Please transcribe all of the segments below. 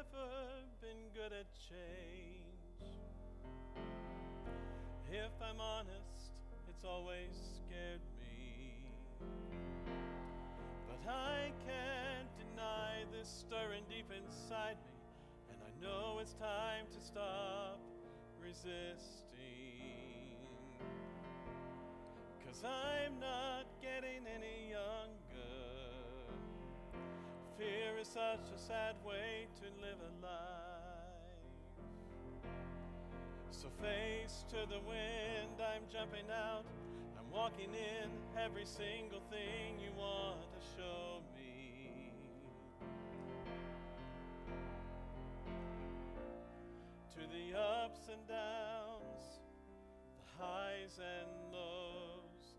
never been good at change. If I'm honest, it's always scared me. But I can't deny this stirring deep inside me, and I know it's time to stop resisting. Cause I'm not getting any younger. Fear is such a sad way to live a life. So, face to the wind, I'm jumping out. I'm walking in every single thing you want to show me. To the ups and downs, the highs and lows,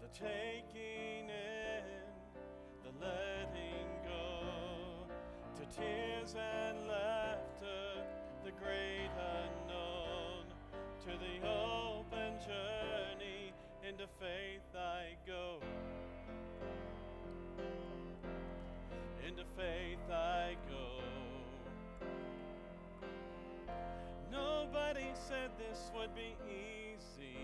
the taking in, the letting tears and laughter, the great unknown, to the open journey into faith I go. Into faith I go. Nobody said this would be easy.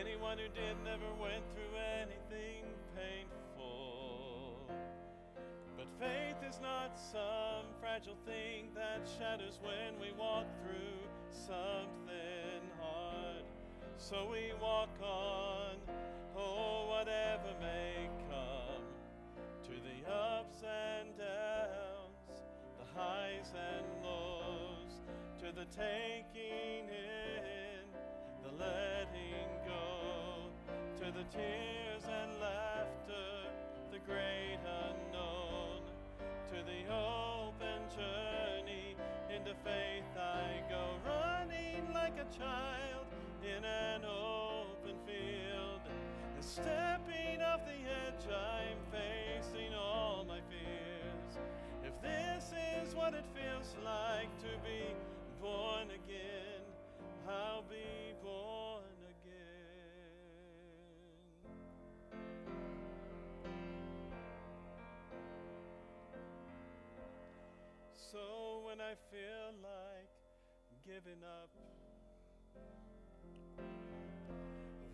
Anyone who did never went through anything painful. Faith is not some fragile thing that shatters when we walk through something hard. So we walk on, oh, whatever may come, to the ups and downs, the highs and lows, to the taking in, the letting go, to the tears and laughter, the unknown, open journey into faith I go, running like a child in an open field. And stepping off the edge, I'm facing all my fears. If this is what it feels like to be born again, I'll be born So when I feel like giving up,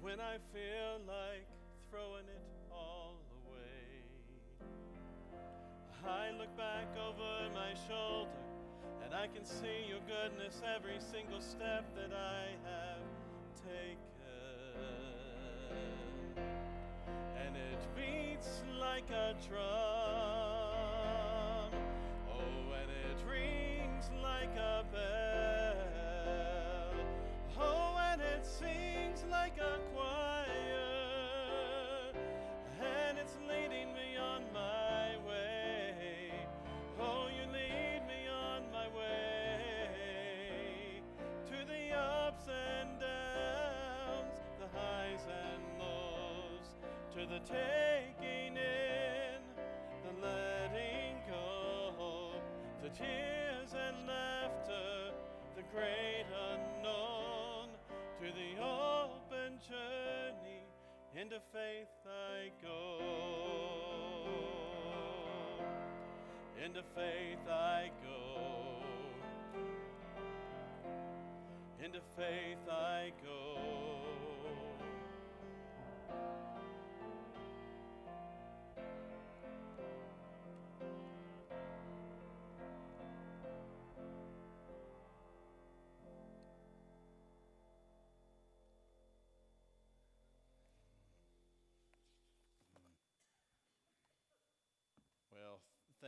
when I feel like throwing it all away, I look back over my shoulder and I can see your goodness every single step that I have taken. And it beats like a drum. Like a bell. Oh, and it sings like a choir. And it's leading me on my way. Oh, you lead me on my way to the ups and downs, the highs and lows, to the taking in, the letting go, the tears and laughter, the great unknown, to the open journey into faith I go. Into faith I go. Into faith I go.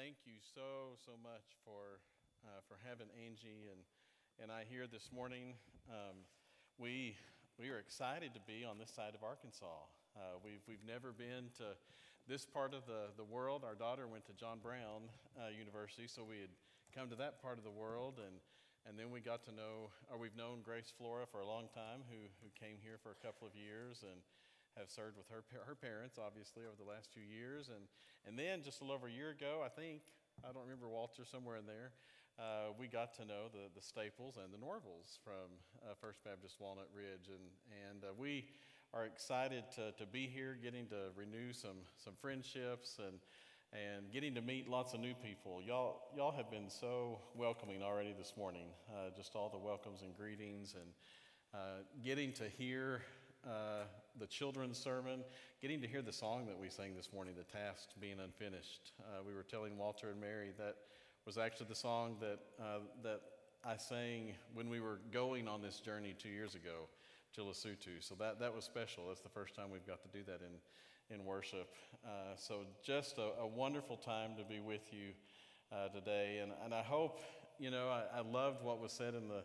Thank you so, so much for, uh, for having Angie and, and I here this morning. Um, we, we are excited to be on this side of Arkansas. Uh, we've, we've never been to this part of the, the world. Our daughter went to John Brown uh, University, so we had come to that part of the world. And, and then we got to know, or we've known Grace Flora for a long time, who, who came here for a couple of years. And, have served with her, her parents, obviously, over the last few years. And, and then just a little over a year ago, I think, I don't remember Walter, somewhere in there, uh, we got to know the, the Staples and the Norvilles from uh, First Baptist Walnut Ridge. And, and uh, we are excited to, to be here, getting to renew some, some friendships and, and getting to meet lots of new people. Y'all, y'all have been so welcoming already this morning. Uh, just all the welcomes and greetings, and uh, getting to hear uh, the children's sermon, getting to hear the song that we sang this morning, "The Task Being Unfinished." Uh, we were telling Walter and Mary that was actually the song that uh, that I sang when we were going on this journey two years ago to Lesotho. So that that was special. That's the first time we've got to do that in in worship. Uh, so, just a, a, wonderful time to be with you uh, today. And, and I hope, you know, I, I, loved what was said in the,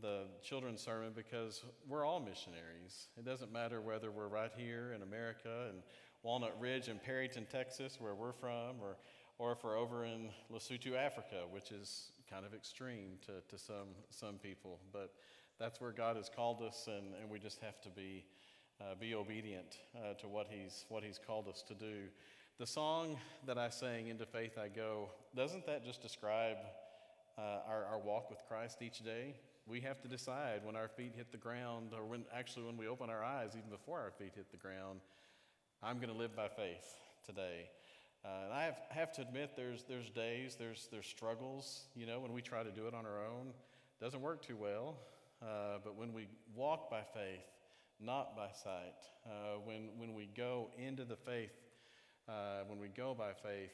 the children's sermon because we're all missionaries. It doesn't matter whether we're right here in America and Walnut Ridge and Perryton, Texas, where we're from, or, or if we're over in Lesotho, Africa, which is kind of extreme to, to some, some people. But that's where God has called us, and, and we just have to be uh, be obedient uh, to what he's, what he's called us to do. The song that I sang, Into Faith I Go, doesn't that just describe uh, our, our walk with Christ each day? We have to decide when our feet hit the ground, or when actually when we open our eyes, even before our feet hit the ground, I'm going to live by faith today. Uh, and I have, have, to admit, there's, there's days, there's, there's struggles, you know, when we try to do it on our own. Doesn't work too well. Uh, but when we walk by faith, not by sight. Uh, when, when we go into the faith, uh, when we go by faith,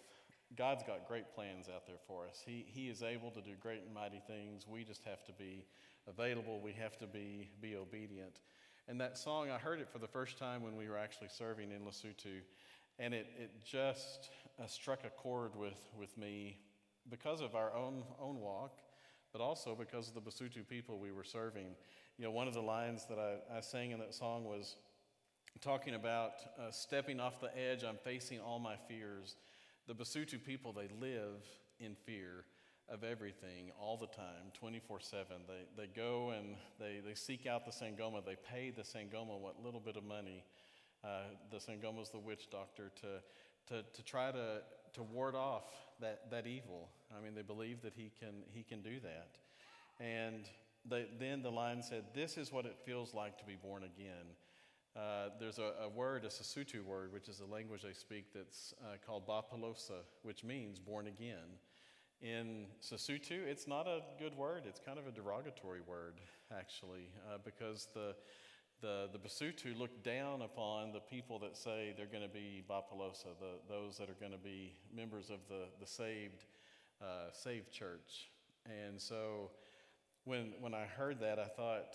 God's got great plans out there for us. He, he is able to do great and mighty things. We just have to be available, we have to be, be obedient. And that song, I heard it for the first time when we were actually serving in Lesotho, and it, it just uh, struck a chord with, with me because of our own, own walk, but also because of the Basotho people we were serving. You know, one of the lines that I, I sang in that song was talking about uh, stepping off the edge, I'm facing all my fears. The Basotho people, they live in fear of everything all the time, 24 7. They, they go and they, they seek out the Sangoma. They pay the Sangoma what little bit of money. Uh, the Sangoma is the witch doctor to, to, to try to, to ward off that, that evil. I mean, they believe that he can, he can do that. And they, then the line said, This is what it feels like to be born again. Uh, there's a, a, word, a Sesotho word, which is a language they speak that's uh, called Bapalosa, which means born again. In Sesotho, it's not a good word. It's kind of a derogatory word, actually, uh, because the, the, the Basotho look down upon the people that say they're going to be Bapalosa, the, those that are going to be members of the, the saved, uh, saved church. And so when, when I heard that, I thought,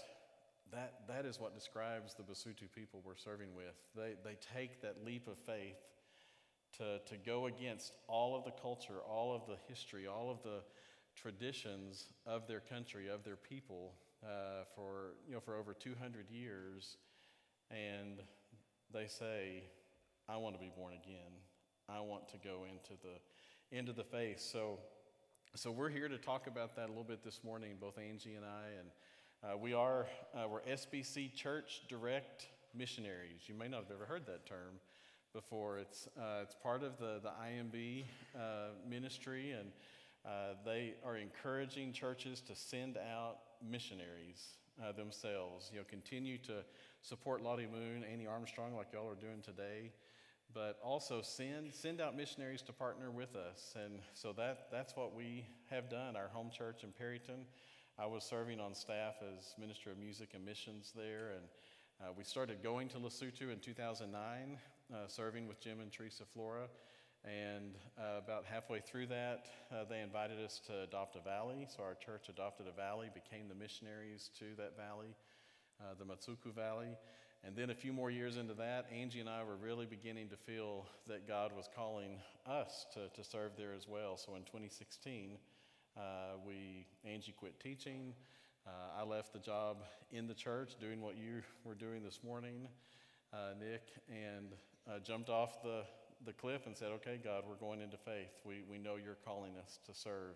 that, that is what describes the Basotho people we're serving with. They, they take that leap of faith to, to go against all of the culture, all of the history, all of the traditions of their country, of their people uh, for, you know, for over 200 years. And they say, I want to be born again. I want to go into the, into the faith. So so we're here to talk about that a little bit this morning, both Angie and I, and uh, we are uh, we're SBC Church Direct Missionaries. You may not have ever heard that term before. It's uh, it's part of the the IMB uh, ministry, and uh, they are encouraging churches to send out missionaries uh, themselves. You know, continue to support Lottie Moon, Annie Armstrong, like y'all are doing today but also send, send out missionaries to partner with us. And so that, that's what we have done. Our home church in Perryton, I was serving on staff as Minister of Music and Missions there. And uh, we started going to Lesotho in 2009, uh, serving with Jim and Teresa Flora. And uh, about halfway through that, uh, they invited us to adopt a valley. So our church adopted a valley, became the missionaries to that valley, uh, the Matsuku Valley. And then a few more years into that, Angie and I were really beginning to feel that God was calling us to, to serve there as well. So in 2016, uh, we Angie quit teaching. Uh, I left the job in the church doing what you were doing this morning, uh, Nick, and uh, jumped off the, the cliff and said, Okay, God, we're going into faith. We, we know you're calling us to serve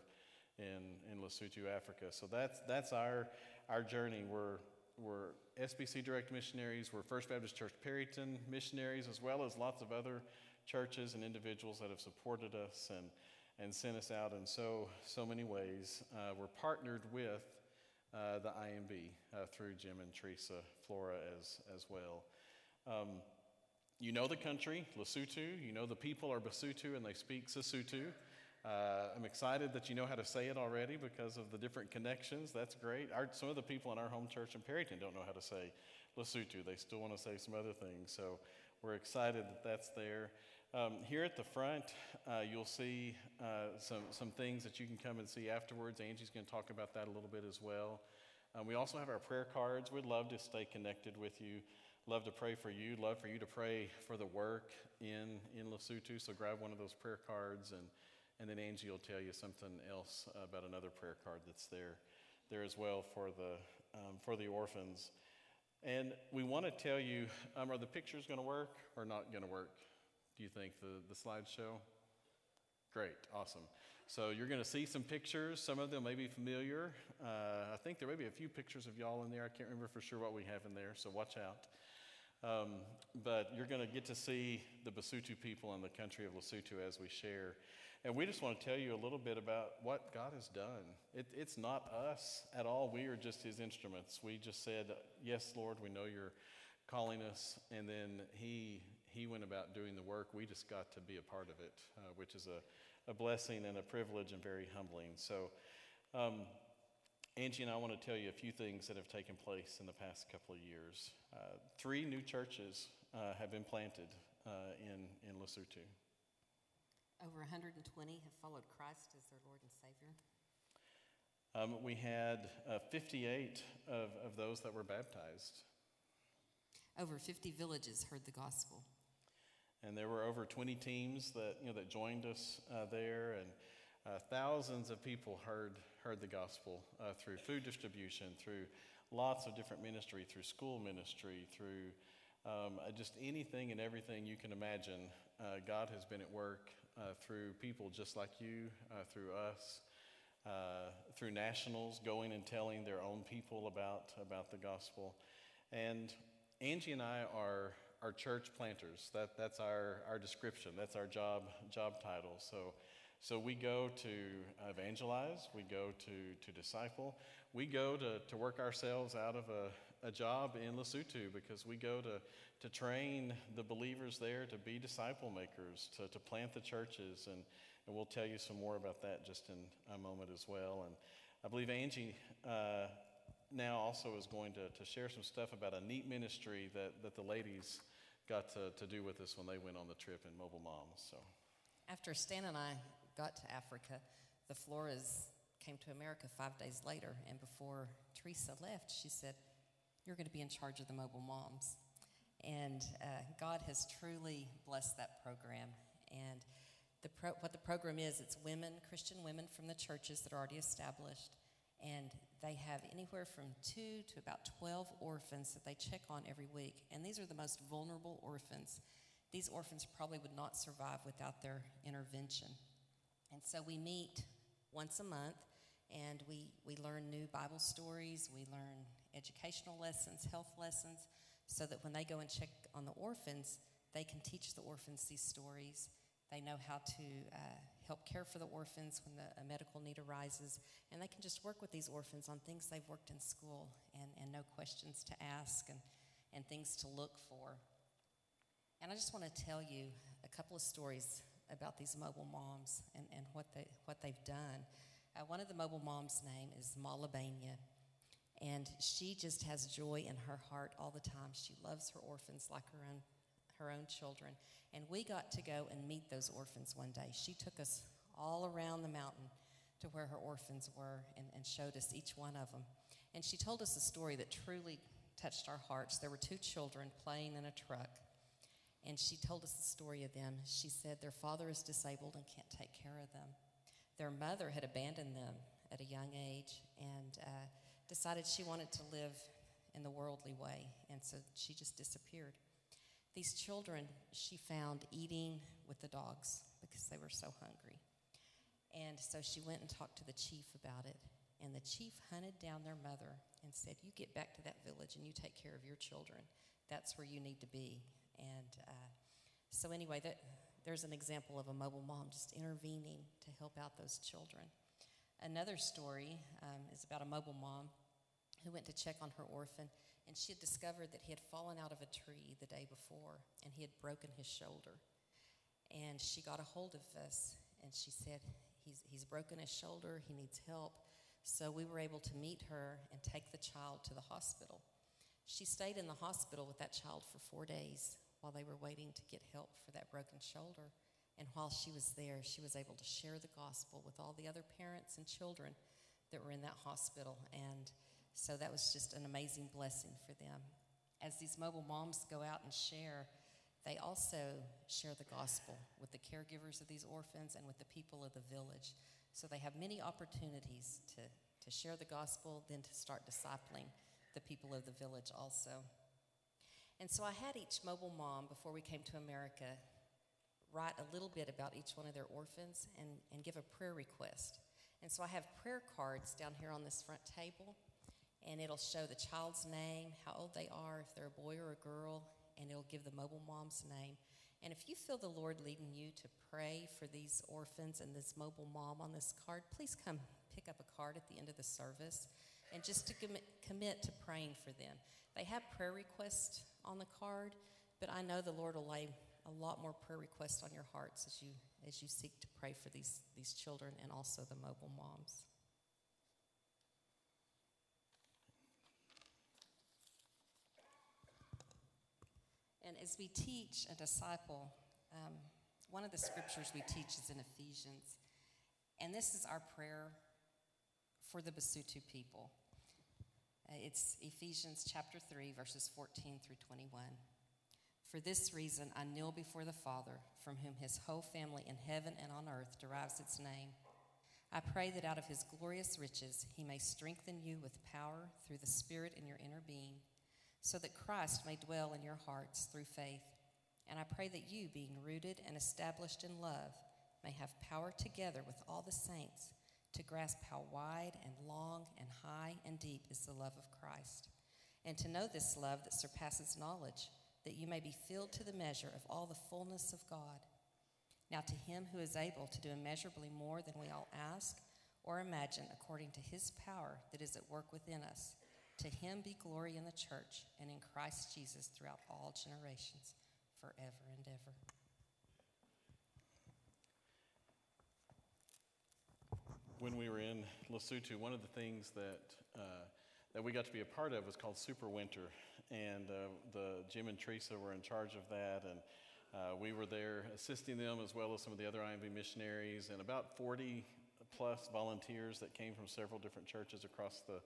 in, in Lesotho, Africa. So that's, that's our, our journey. We're, we're SBC Direct Missionaries, we're First Baptist Church Perryton missionaries, as well as lots of other churches and individuals that have supported us and, and sent us out in so, so many ways. Uh, we're partnered with uh, the IMB uh, through Jim and Teresa Flora as, as well. Um, you know the country, Lesotho. You know the people are Basotho and they speak Sesotho. Uh, I'm excited that you know how to say it already because of the different connections. That's great. Our, some of the people in our home church in Perryton don't know how to say Lesotho. They still want to say some other things. So we're excited that that's there. Um, here at the front, uh, you'll see uh, some, some things that you can come and see afterwards. Angie's going to talk about that a little bit as well. Um, we also have our prayer cards. We'd love to stay connected with you. Love to pray for you. Love for you to pray for the work in, in Lesotho. So grab one of those prayer cards, and, and then Angie will tell you something else about another prayer card that's there, there as well for the, um, for the orphans. And we want to tell you um, are the pictures going to work or not going to work? Do you think, the, the slideshow? Great, awesome. So you're going to see some pictures. Some of them may be familiar. Uh, I think there may be a few pictures of y'all in there. I can't remember for sure what we have in there, so watch out. Um, but you're going to get to see the Basotho people in the country of Lesotho as we share. And we just want to tell you a little bit about what God has done. It, it's not us at all. We are just His instruments. We just said, Yes, Lord, we know you're calling us. And then He he went about doing the work. We just got to be a part of it, uh, which is a, a blessing and a privilege and very humbling. So, um, Angie and I want to tell you a few things that have taken place in the past couple of years. Uh, three new churches uh, have been planted uh, in, in Lesotho. Over 120 have followed Christ as their Lord and Savior. Um, we had uh, 58 of, of those that were baptized. Over 50 villages heard the gospel. And there were over 20 teams that, you know, that joined us uh, there, and uh, thousands of people heard, heard the gospel uh, through food distribution, through lots of different ministry, through school ministry, through um, uh, just anything and everything you can imagine. Uh, God has been at work uh, through people just like you, through us. through nationals going and telling their own people about, about the gospel. And Angie and I are our church planters. That, that's our, our description. That's our job, job title. So, so we go to evangelize, we go to, to disciple, we go to, to work ourselves out of a, a job in Lesotho because we go to, to train the believers there to be disciple makers, to, to plant the churches. And, and we'll tell you some more about that just in a moment as well. And I believe Angie uh, now also is going to, to share some stuff about a neat ministry that, that the ladies got to, to do with us when they went on the trip in Mobile Moms. So, after Stan and I got to Africa, the Floras came to America five days later, and before Teresa left, she said, "You're going to be in charge of the Mobile Moms." And uh, God has truly blessed that program. And the pro- what the program is, it's women, Christian women from the churches that are already established and they have anywhere from two to about 12 orphans that they check on every week. And these are the most vulnerable orphans. These orphans probably would not survive without their intervention. And so we meet once a month and we, we learn new Bible stories, we learn educational lessons, health lessons, so that when they go and check on the orphans, they can teach the orphans these stories. They know how to uh, help care for the orphans when the, a medical need arises, and they can just work with these orphans on things they've worked in school and, and know questions to ask and, and things to look for. And I just want to tell you a couple of stories about these mobile moms and, and what, they, what they've done. Uh, one of the mobile moms' name is Malabania, and she just has joy in her heart all the time. She loves her orphans like her own, her own children. And we got to go and meet those orphans one day. She took us all around the mountain to where her orphans were and, and showed us each one of them. And she told us a story that truly touched our hearts. There were two children playing in a truck, and she told us the story of them. She said their father is disabled and can't take care of them. Their mother had abandoned them at a young age and uh, decided she wanted to live in the worldly way, and so she just disappeared. These children she found eating with the dogs because they were so hungry. And so she went and talked to the chief about it. And the chief hunted down their mother and said, You get back to that village and you take care of your children. That's where you need to be. And uh, so, anyway, that, there's an example of a mobile mom just intervening to help out those children. Another story um, is about a mobile mom who went to check on her orphan and she had discovered that he had fallen out of a tree the day before and he had broken his shoulder. And she got a hold of us and she said, he's, he's broken his shoulder, he needs help. So we were able to meet her and take the child to the hospital. She stayed in the hospital with that child for four days while they were waiting to get help for that broken shoulder. And while she was there, she was able to share the gospel with all the other parents and children that were in that hospital. And so that was just an amazing blessing for them. As these mobile moms go out and share, they also share the gospel with the caregivers of these orphans and with the people of the village. So they have many opportunities to, to share the gospel, then to start discipling the people of the village also. And so I had each mobile mom before we came to America write a little bit about each one of their orphans and, and give a prayer request. And so I have prayer cards down here on this front table, and it'll show the child's name, how old they are, if they're a boy or a girl, and it'll give the mobile mom's name. And if you feel the Lord leading you to pray for these orphans and this mobile mom on this card, please come pick up a card at the end of the service and just to commit, commit to praying for them. They have prayer requests on the card, but I know the Lord will lay a lot more prayer requests on your hearts as you as you seek to pray for these, these children and also the mobile moms. And as we teach a disciple, um, one of the scriptures we teach is in Ephesians. And this is our prayer for the Basotho people. Uh, it's Ephesians chapter 3, verses 14 through 21. For this reason, I kneel before the Father, from whom his whole family in heaven and on earth derives its name. I pray that out of his glorious riches he may strengthen you with power through the Spirit in your inner being so that Christ may dwell in your hearts through faith. And I pray that you, being rooted and established in love, may have power together with all the saints to grasp how wide and long and high and deep is the love of Christ, and to know this love that surpasses knowledge, that you may be filled to the measure of all the fullness of God. Now, to him who is able to do immeasurably more than we all ask or imagine, according to his power that is at work within us, to him be glory in the church and in Christ Jesus throughout all generations, forever and ever. When we were in Lesotho, one of the things that uh, that we got to be a part of was called Super Winter, and uh, the Jim and Teresa were in charge of that, and uh, we were there assisting them as well as some of the other IMB missionaries, and about 40 plus volunteers that came from several different churches across the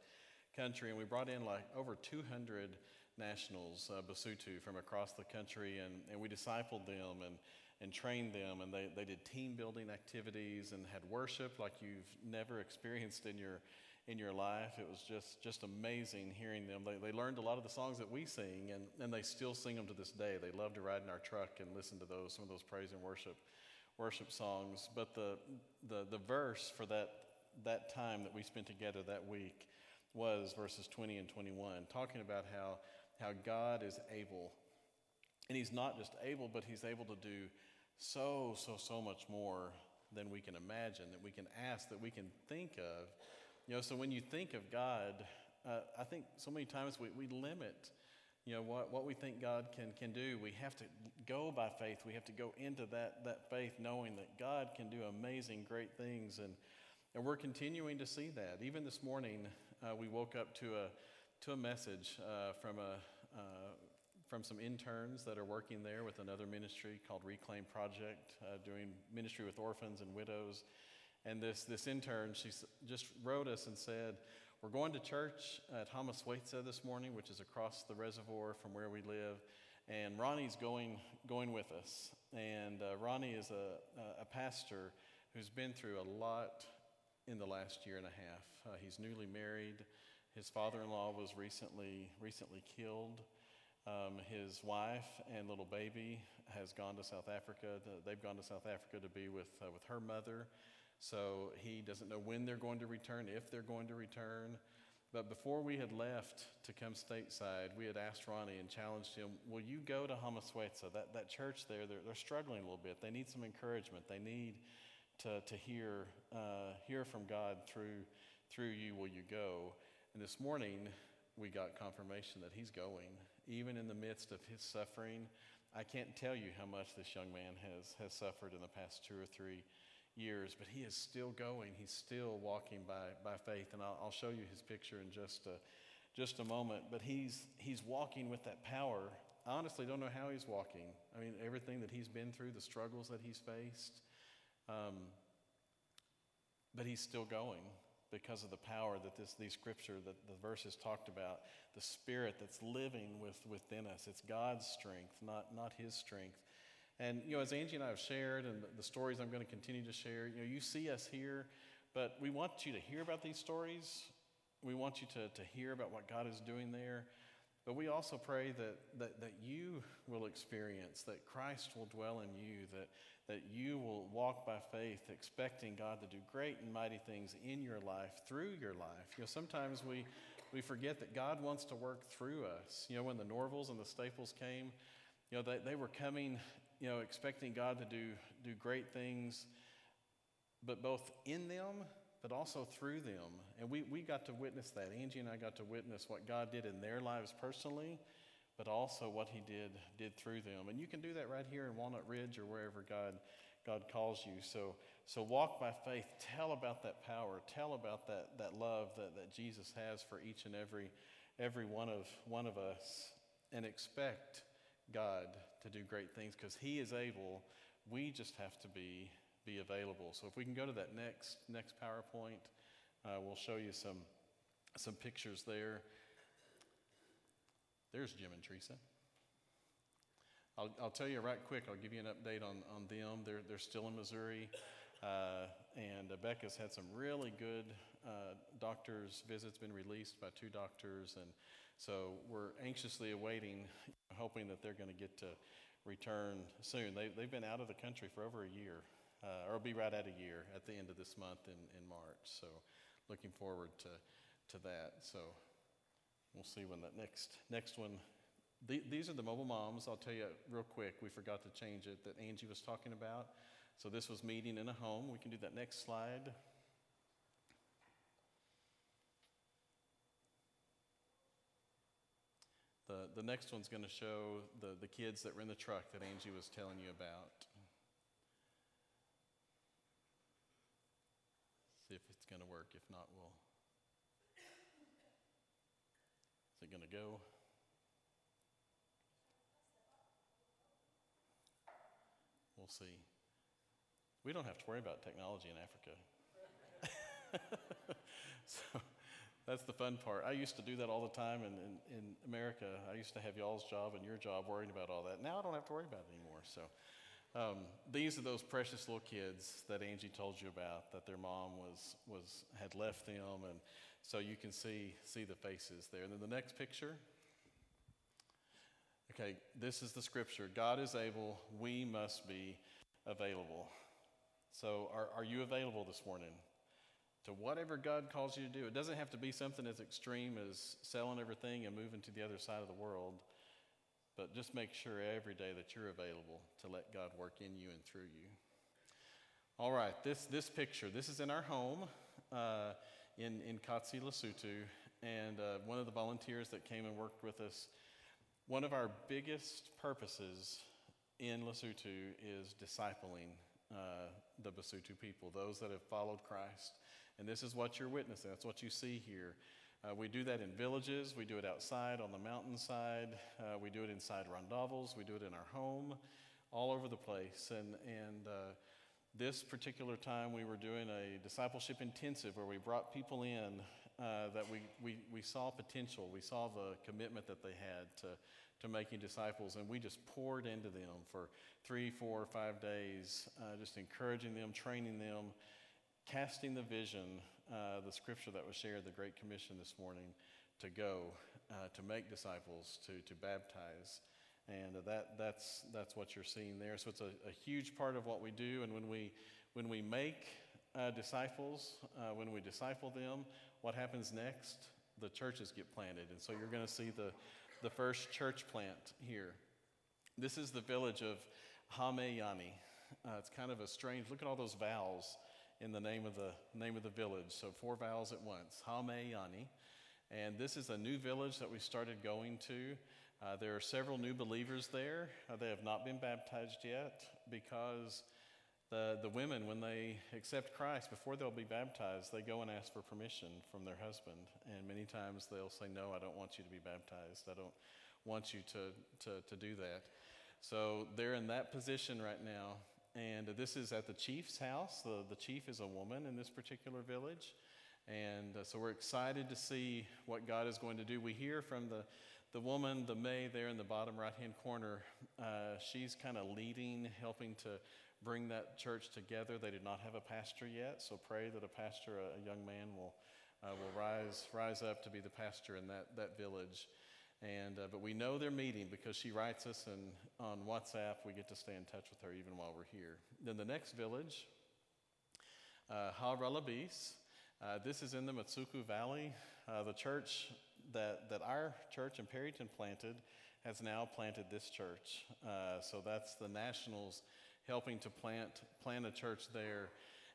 country, and we brought in like over 200 nationals, uh, Basotho, from across the country, and, and we discipled them and, and trained them, and they, they did team building activities and had worship like you've never experienced in your in your life. It was just just amazing hearing them. They, they learned a lot of the songs that we sing, and, and they still sing them to this day. They love to ride in our truck and listen to those some of those praise and worship worship songs. But the the the verse for that that time that we spent together that week was verses 20 and 21, talking about how, how God is able. And He's not just able, but He's able to do so, so, so much more than we can imagine, that we can ask, that we can think of. You know, so when you think of God, uh, I think so many times we, we limit, you know, what, what we think God can, can do. We have to go by faith. We have to go into that, that faith knowing that God can do amazing, great things. And, and we're continuing to see that. Even this morning, uh, we woke up to a, to a message uh, from, a, uh, from some interns that are working there with another ministry called Reclaim Project, uh, doing ministry with orphans and widows. And this, this intern, she just wrote us and said, We're going to church at Hamaswetsa this morning, which is across the reservoir from where we live. And Ronnie's going, going with us. And uh, Ronnie is a, a pastor who's been through a lot in the last year and a half. Uh, he's newly married. His father-in-law was recently recently killed. Um, his wife and little baby has gone to South Africa. they've gone to South Africa to be with uh, with her mother. So he doesn't know when they're going to return, if they're going to return. But before we had left to come stateside, we had asked Ronnie and challenged him, Will you go to Hamaswetsa? That, that church there, they're, they're struggling a little bit. They need some encouragement. They need to, to hear, uh, hear from God through, through you will you go. And this morning, we got confirmation that he's going, even in the midst of his suffering. I can't tell you how much this young man has, has suffered in the past two or three years, but he is still going. He's still walking by, by faith. And I'll, I'll show you his picture in just a, just a moment. But he's, he's walking with that power. I honestly don't know how he's walking. I mean, everything that he's been through, the struggles that he's faced. Um, but he's still going because of the power that this, these scripture, that the verses talked about, the spirit that's living with, within us. It's God's strength, not, not his strength. And, you know, as Angie and I have shared, and the stories I'm going to continue to share, you know, you see us here, but we want you to hear about these stories. We want you to, to hear about what God is doing there. But we also pray that, that, that you will experience, that Christ will dwell in you, that, that you will walk by faith, expecting God to do great and mighty things in your life, through your life. You know, sometimes we, we forget that God wants to work through us. You know, when the Norvalls and the Staples came, you know, they, they were coming, you know, expecting God to do, do great things, but both in them but also through them. And we, we got to witness that. Angie and I got to witness what God did in their lives personally, but also what He did did through them. And you can do that right here in Walnut Ridge or wherever God God calls you. So so walk by faith. Tell about that power. Tell about that that love that, that Jesus has for each and every every one of one of us, and expect God to do great things because He is able. We just have to be be available. So if we can go to that next next PowerPoint, uh, we'll show you some some pictures there. There's Jim and Teresa. I'll, I'll tell you right quick, I'll give you an update on, on them. They're, they're still in Missouri. Uh, and uh, Becca's had some really good uh, doctors' visits, been released by two doctors. And so we're anxiously awaiting, hoping that they're going to get to return soon. They, they've been out of the country for over a year uh, or be right at a year at the end of this month in, in March. So looking forward to, to that. So we'll see when that next, next one. The, these are the mobile moms. I'll tell you real quick, we forgot to change it that Angie was talking about. So this was meeting in a home. We can do that next slide. The, the next one's going to show the, the kids that were in the truck that Angie was telling you about. See if it's going to work. If not, we'll. Is it going to go? We'll see. We don't have to worry about technology in Africa. so that's the fun part. I used to do that all the time in, in, in, America. I used to have y'all's job and your job worrying about all that. Now I don't have to worry about it anymore. So um, these are those precious little kids that Angie told you about, that their mom was, was, had left them. And so you can see, see the faces there. And then the next picture. Okay, this is the scripture God is able, we must be available. So, are, are you available this morning to whatever God calls you to do? It doesn't have to be something as extreme as selling everything and moving to the other side of the world. But just make sure every day that you're available to let God work in you and through you. All right, this, this picture, this is in our home uh, in, in Katse, Lesotho. And uh, one of the volunteers that came and worked with us, one of our biggest purposes in Lesotho is discipling uh, the Basotho people, those that have followed Christ. And this is what you're witnessing. That's what you see here. Uh, we do that in villages, we do it outside on the mountainside, uh, we do it inside rondavels, we do it in our home, all over the place. And, and uh, this particular time, we were doing a discipleship intensive where we brought people in uh, that we, we, we saw potential, we saw the commitment that they had to, to making disciples, and we just poured into them for three, four, five days, uh, just encouraging them, training them, casting the vision uh, the scripture that was shared, the Great Commission this morning, to go, uh, to make disciples, to, to baptize. And that, that's, that's what you're seeing there. So it's a, a huge part of what we do. And when we, when we make uh, disciples, uh, when we disciple them, what happens next? The churches get planted. And so you're going to see the, the first church plant here. This is the village of Hameyani. Uh, it's kind of a strange, look at all those vowels in the name of the name of the village. So four vowels at once. Hameyani. And this is a new village that we started going to. Uh, there are several new believers there. Uh, they have not been baptized yet because the, the women, when they accept Christ, before they'll be baptized, they go and ask for permission from their husband. And many times they'll say, No, I don't want you to be baptized. I don't want you to, to, to do that. So they're in that position right now. And this is at the chief's house. The, the chief is a woman in this particular village. And uh, so we're excited to see what God is going to do. We hear from the, the woman, the May, there in the bottom right hand corner. Uh, she's kind of leading, helping to bring that church together. They did not have a pastor yet, so pray that a pastor, a, a young man, will, uh, will rise, rise up to be the pastor in that, that village. And, uh, but we know they're meeting because she writes us, and on WhatsApp, we get to stay in touch with her even while we're here. Then the next village, uh, Ha Relabis. Uh, this is in the Matsuku Valley. Uh, the church that, that our church in Perryton planted has now planted this church. Uh, so that's the Nationals helping to plant, plant a church there.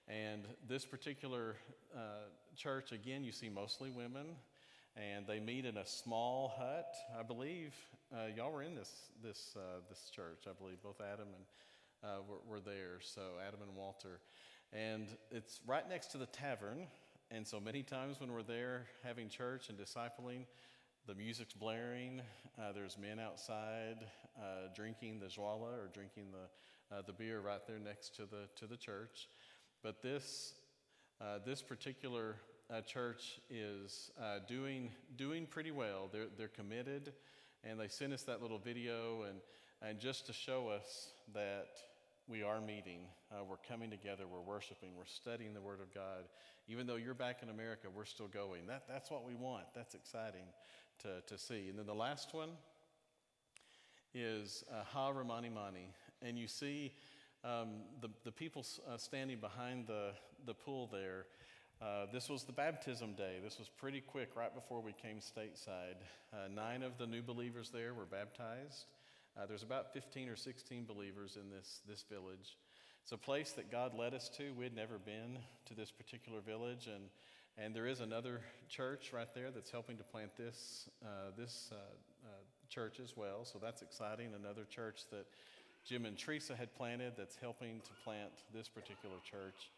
And this particular uh, church, again, you see mostly women, and they meet in a small hut. I believe uh, y'all were in this, this, uh, this church, I believe. Both Adam and uh, were, were there, so Adam and Walter. And it's right next to the tavern. And so many times when we're there having church and discipling, the music's blaring. Uh, there's men outside uh, drinking the joala or drinking the uh, the beer right there next to the, to the church. But this, uh, this particular uh, church is uh, doing, doing pretty well. They're, they're committed, and they sent us that little video, and, and just to show us that we are meeting, uh, we're coming together, we're worshiping, we're studying the Word of God. Even though you're back in America, we're still going. That, that's what we want. That's exciting to, to see. And then the last one is uh, Ha Ramani Mani and you see um, the, the people uh, standing behind the, the pool there. Uh, this was the baptism day. This was pretty quick, right before we came stateside. Uh, nine of the new believers there were baptized. Uh, there's about 15 or 16 believers in this, this village. It's a place that God led us to. We had never been to this particular village, and, and there is another church right there that's helping to plant this, uh, this uh, church as well. So that's exciting. Another church that Jim and Teresa had planted that's helping to plant this particular church.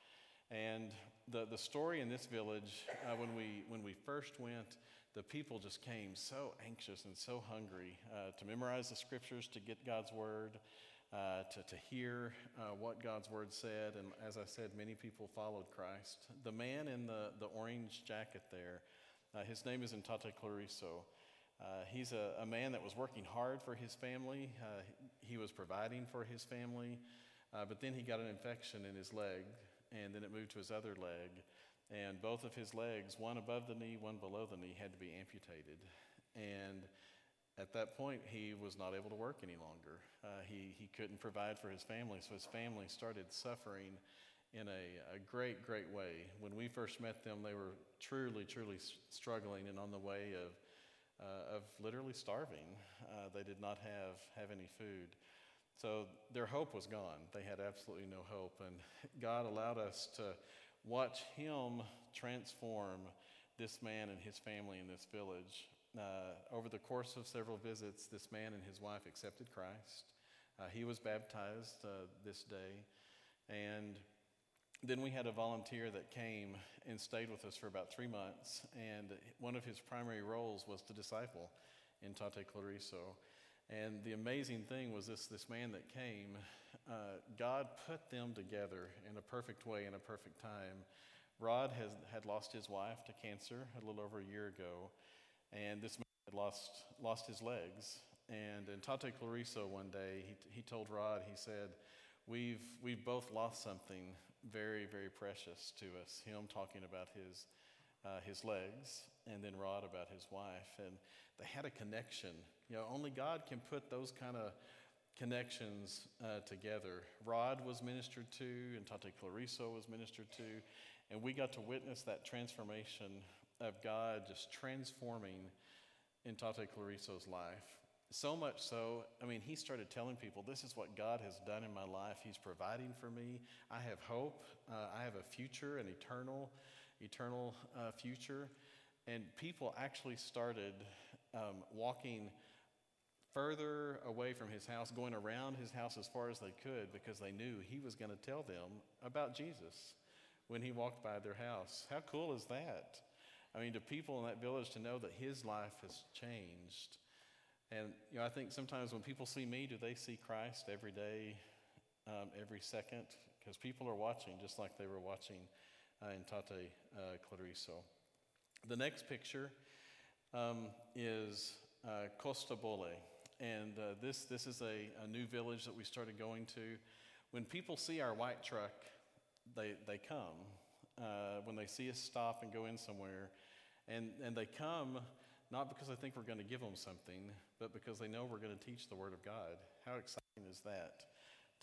And the, the story in this village, uh, when, we, when we first went, the people just came so anxious and so hungry uh, to memorize the scriptures, to get God's word, uh, to, to hear uh, what God's word said. And as I said, many people followed Christ. The man in the, the orange jacket there, uh, his name is Intate Clariso. Uh, he's a, a, man that was working hard for his family. Uh, he was providing for his family, but then he got an infection in his leg, and then it moved to his other leg. And both of his legs, one above the knee, one below the knee, had to be amputated. And at that point, he was not able to work any longer. Uh, he, he couldn't provide for his family, so his family started suffering in a, a great, great way. When we first met them, they were truly, truly struggling and on the way of uh, of literally starving. Uh, they did not have, have any food. So their hope was gone. They had absolutely no hope. And God allowed us to watch Him transform this man and his family in this village. Uh, over the course of several visits, this man and his wife accepted Christ. Uh, he was baptized uh, this day. And then we had a volunteer that came and stayed with us for about three months, and one of his primary roles was to disciple Intate Clariso. And the amazing thing was this, this man that came, uh, God put them together in a perfect way, in a perfect time. Rod has, had lost his wife to cancer a little over a year ago, and this man had lost, lost his legs. And in Tate Clariso one day, he, he told Rod, he said, we've, we've both lost something very, very precious to us. Him talking about his, uh, his legs, and then Rod about his wife. And they had a connection. You know, only God can put those kind of connections uh, together. Rod was ministered to, and Tate Clariso was ministered to, and we got to witness that transformation of God just transforming in Tate Clariso's life. So much so, I mean, he started telling people, This is what God has done in my life. He's providing for me. I have hope. Uh, I have a future, an eternal, eternal uh, future. And people actually started um, walking further away from his house, going around his house as far as they could because they knew he was going to tell them about Jesus when he walked by their house. How cool is that? I mean, to people in that village to know that his life has changed. And, you know, I think sometimes when people see me, do they see Christ every day, um, every second? Because people are watching just like they were watching uh, in Tate uh, Clariso. The next picture um, is uh, Costa Bole. And uh, this, this is a, a new village that we started going to. When people see our white truck, they, they come. Uh, when they see us stop and go in somewhere, and, and they come not because they think we're going to give them something, but because they know we're going to teach the Word of God. How exciting is that?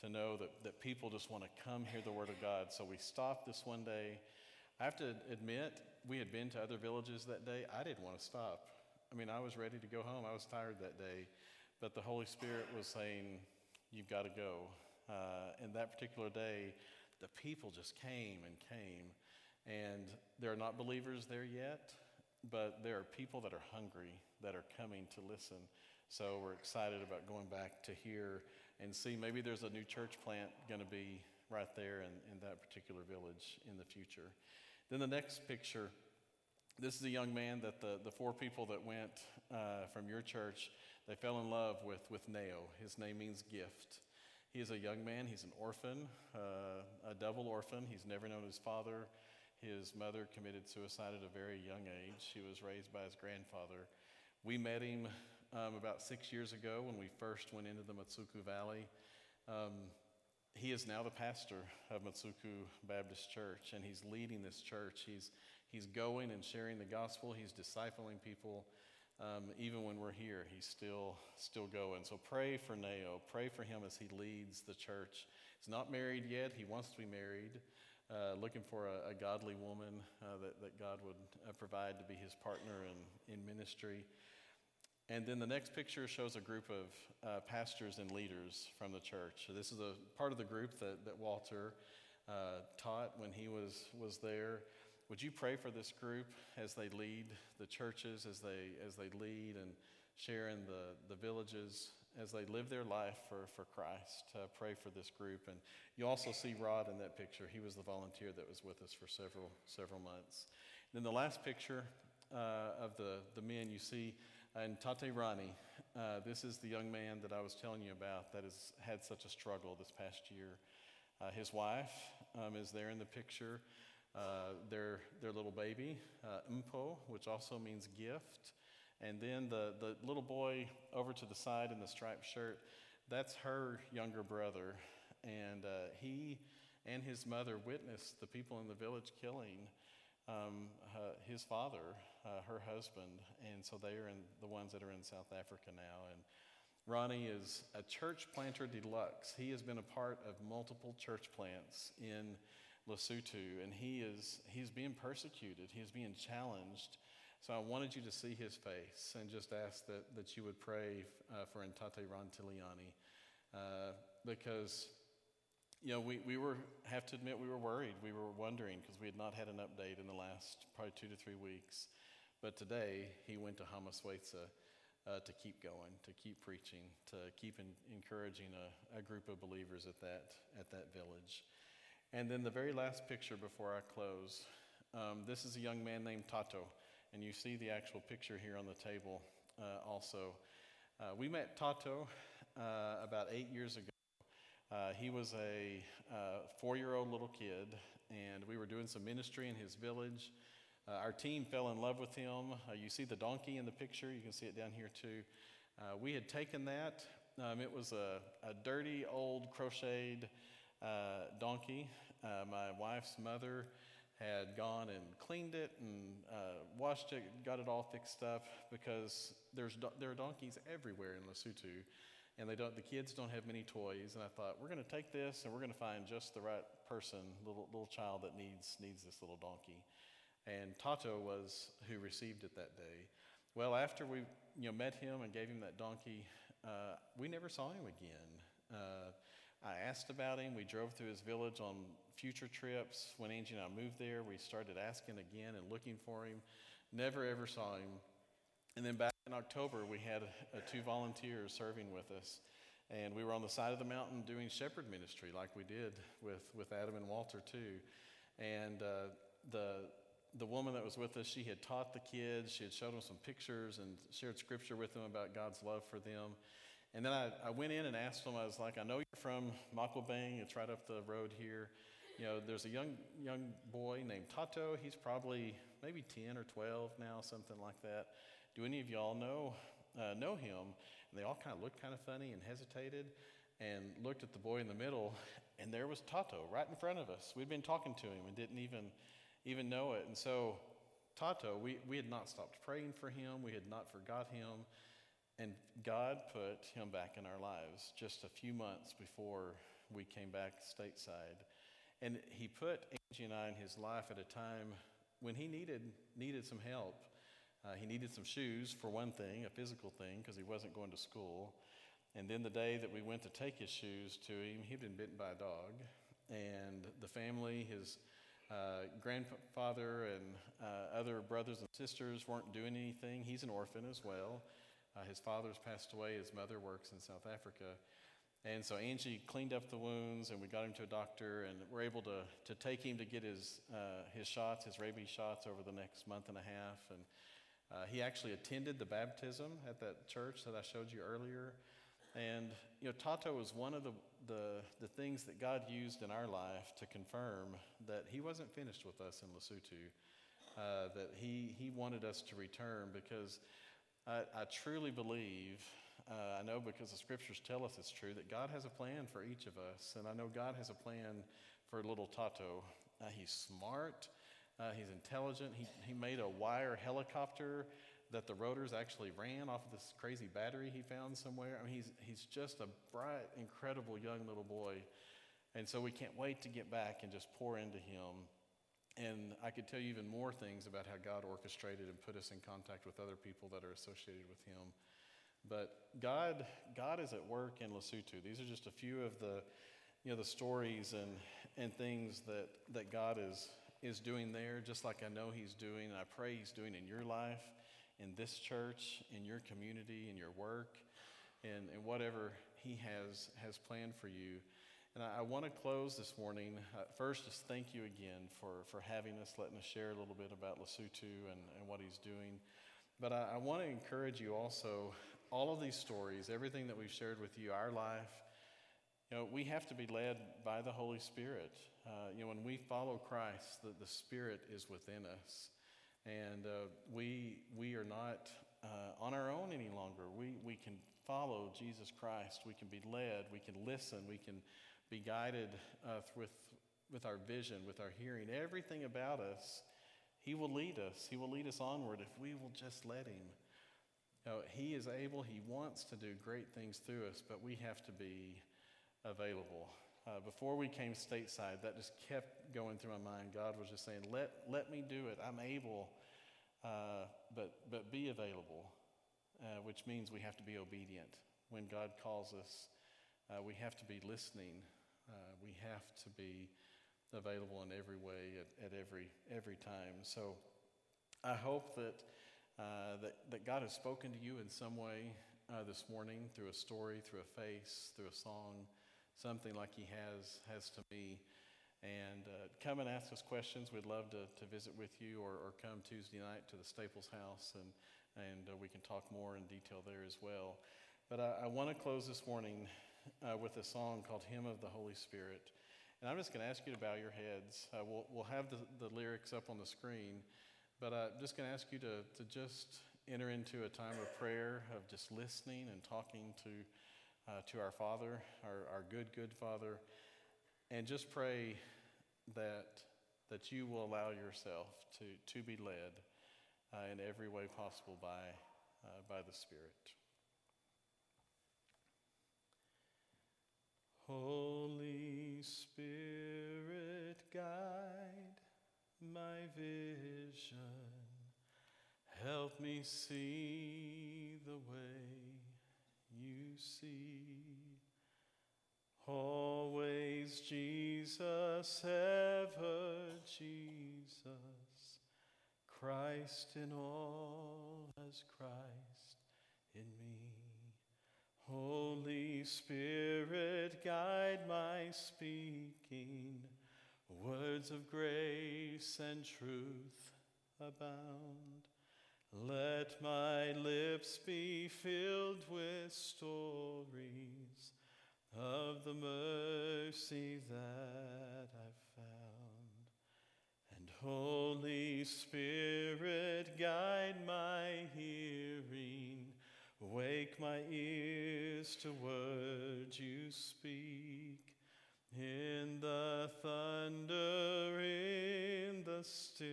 To know that, that people just want to come hear the Word of God. So we stopped this one day. I have to admit, we had been to other villages that day. I didn't want to stop. I mean, I was ready to go home. I was tired that day. But the Holy Spirit was saying, You've got to go. Uh, and that particular day, the people just came and came. And there are not believers there yet, but there are people that are hungry that are coming to listen. So we're excited about going back to hear and see maybe there's a new church plant going to be right there in, in that particular village in the future. Then the next picture this is a young man that the, the four people that went uh, from your church they fell in love with, with Neo. His name means gift. He is a young man. He's an orphan, uh, a double orphan. He's never known his father. His mother committed suicide at a very young age. He was raised by his grandfather. We met him um, about six years ago when we first went into the Matsuku Valley. Um, he is now the pastor of Matsuku Baptist Church, and he's leading this church. He's, he's going and sharing the gospel, he's discipling people. Um, even when we're here, he's still still going. So pray for Neo. Pray for him as he leads the church. He's not married yet. He wants to be married. Uh, looking for a, a godly woman uh, that, that God would uh, provide to be his partner in, in ministry. And then the next picture shows a group of uh, pastors and leaders from the church. So this is a part of the group that, that Walter uh, taught when he was, was there. Would you pray for this group as they lead the churches, as they, as they lead and share in the, the villages, as they live their life for, for Christ? Uh, pray for this group. And you also see Rod in that picture. He was the volunteer that was with us for several, several months. And then the last picture uh, of the, the men you see in Tate Rani, uh, this is the young man that I was telling you about that has had such a struggle this past year. Uh, his wife um, is there in the picture uh, their, their little baby, uh, Mpho, which also means gift. And then the, the little boy over to the side in the striped shirt, that's her younger brother. And uh, he and his mother witnessed the people in the village killing um, uh, his father, uh, her husband. And so they are in, the ones that are in South Africa now. And Ronnie is a church planter deluxe. He has been a part of multiple church plants in Lesotho, and he is he's being persecuted. He is being challenged. So I wanted you to see his face and just ask that, that you would pray uh, for Ntate Rantiliani uh, because, you know, we, we were, have to admit, we were worried. We were wondering because we had not had an update in the last probably two to three weeks. But today, he went to Hamaswetsa uh, to keep going, to keep preaching, to keep in, encouraging a, a group of believers at that, at that village. And then the very last picture before I close um, this is a young man named Tato, and you see the actual picture here on the table uh, also. Uh, we met Tato uh, about eight years ago. Uh, he was a uh, four year old little kid, and we were doing some ministry in his village. Uh, our team fell in love with him. you see the donkey in the picture, you can see it down here too. we had taken that, um, it was a, a dirty old crocheted uh, donkey. Uh, my wife's mother had gone and cleaned it and uh, washed it, got it all fixed up because there's there are donkeys everywhere in Lesotho, and they don't the kids don't have many toys. And I thought we're going to take this and we're going to find just the right person, little little child that needs needs this little donkey. And Tato was who received it that day. Well, after we you know met him and gave him that donkey, uh, we never saw him again. Uh, I asked about him. We drove through his village on future trips. When Angie and I moved there, we started asking again and looking for him. Never ever saw him. And then back in October, we had uh, two volunteers serving with us. And we were on the side of the mountain doing shepherd ministry like we did with, with Adam and Walter too. And uh, the, the woman that was with us, she had taught the kids, she had showed them some pictures and shared scripture with them about God's love for them. And then I, I went in and asked them, I was like, I know you're from Makwabang, it's right up the road here. You know, there's a young, young boy named Tato. He's probably maybe 10 or 12 now, something like that. Do any of y'all know, uh, know him? And they all kind of looked kind of funny and hesitated and looked at the boy in the middle, and there was Tato right in front of us. We'd been talking to him and didn't even, even know it. And so, Tato, we, we had not stopped praying for him, we had not forgot him. And God put him back in our lives just a few months before we came back stateside. And he put Angie and I in his life at a time when he needed, needed some help. Uh, he needed some shoes, for one thing, a physical thing, because he wasn't going to school. And then the day that we went to take his shoes to him, he'd been bitten by a dog. And the family, his uh, grandfather and uh, other brothers and sisters weren't doing anything. He's an orphan as well. Uh, his father's passed away, his mother works in South Africa. And so Angie cleaned up the wounds, and we got him to a doctor, and we're able to, to take him to get his, uh, his shots, his rabies shots, over the next month and a half. And uh, he actually attended the baptism at that church that I showed you earlier. And, you know, Tato was one of the, the, the things that God used in our life to confirm that he wasn't finished with us in Lesotho, uh, that he, he wanted us to return because I, I truly believe uh, I know because the scriptures tell us it's true that God has a plan for each of us. And I know God has a plan for little Tato. Uh, he's smart, uh, he's intelligent. He, he made a wire helicopter that the rotors actually ran off of this crazy battery he found somewhere. I mean, he's, he's just a bright, incredible young little boy. And so we can't wait to get back and just pour into him. And I could tell you even more things about how God orchestrated and put us in contact with other people that are associated with him. But God, God is at work in Lesotho. These are just a few of the, you know, the stories and, and things that, that God is, is doing there, just like I know He's doing, and I pray He's doing in your life, in this church, in your community, in your work, and, and whatever He has, has planned for you. And I, I want to close this morning. Uh, first, just thank you again for, for having us, letting us share a little bit about Lesotho and, and what He's doing. But I, I want to encourage you also all of these stories, everything that we've shared with you, our life, you know, we have to be led by the Holy Spirit. Uh, you know, when we follow Christ, the, the Spirit is within us. And uh, we, we are not uh, on our own any longer. We, we can follow Jesus Christ. We can be led. We can listen. We can be guided uh, with, with our vision, with our hearing. Everything about us, He will lead us. He will lead us onward if we will just let Him. No, he is able, he wants to do great things through us, but we have to be available. Uh, before we came stateside, that just kept going through my mind. God was just saying, let, let me do it. I'm able, uh, but, but be available, uh, which means we have to be obedient. When God calls us, uh, we have to be listening. Uh, we have to be available in every way at, at every, every time. So I hope that uh, that, that God has spoken to you in some way uh, this morning through a story, through a face, through a song, something like He has, has to me. And uh, come and ask us questions. We'd love to, to visit with you or, or come Tuesday night to the Staples House and, and uh, we can talk more in detail there as well. But I, I want to close this morning uh, with a song called Hymn of the Holy Spirit. And I'm just going to ask you to bow your heads. We'll, we'll have the, the lyrics up on the screen. But I'm uh, just going to ask you to, to just enter into a time of prayer, of just listening and talking to, uh, to our Father, our, our good, good Father, and just pray that, that you will allow yourself to, to be led uh, in every way possible by, uh, by the Spirit. Holy Spirit, guide my vision. Help me see the way you see. Always Jesus, ever Jesus. Christ in all as Christ in me. Holy Spirit, guide my speaking, words of grace and truth abound. Let my lips be filled with stories of the mercy that I've found. And Holy Spirit, guide my hearing, wake my ears to words you speak. In the thunder, in the stillness,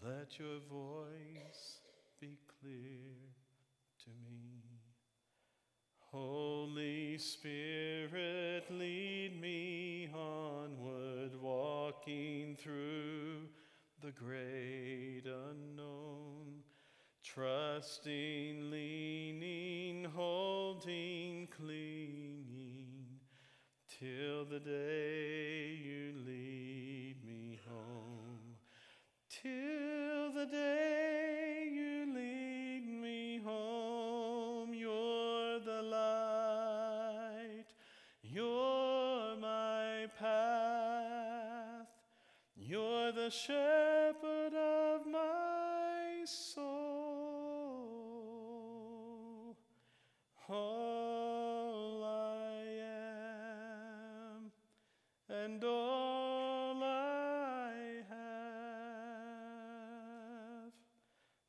let your voice be clear to me. Holy Spirit, lead me onward, walking through the great unknown, trusting, leaning, holding, clinging, till the day you lead me home. Till the day you lead me home, you're the light, you're my path, you're the shepherd of my soul. All and all I have.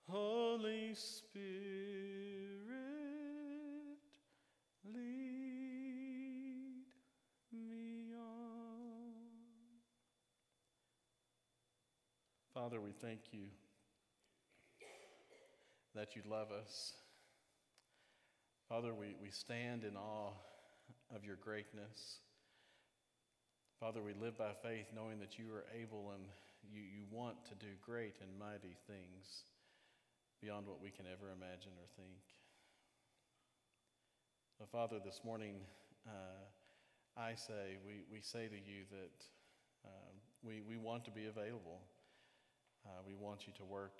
Holy Spirit, lead me on. Father, we thank you that you love us. Father, we, we stand in awe of your greatness. Father, we live by faith knowing that you are able and you, you want to do great and mighty things beyond what we can ever imagine or think. But Father, this morning, uh, I say, we, we say to you that uh, we, we want to be available. Uh, we want you to work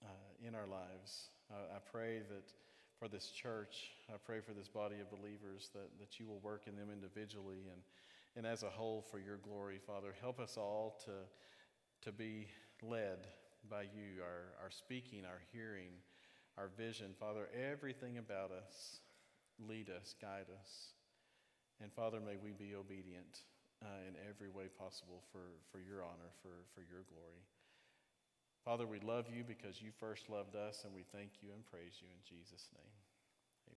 uh, in our lives. I pray that for this church, I pray for this body of believers that, that you will work in them individually and, and as a whole for your glory, Father. Help us all to, to be led by you, our, our speaking, our hearing, our vision. Father, everything about us, lead us, guide us. And Father, may we be obedient uh, in every way possible for, for your honor, for, for your glory. Father, we love you because you first loved us, and we thank you and praise you in Jesus' name.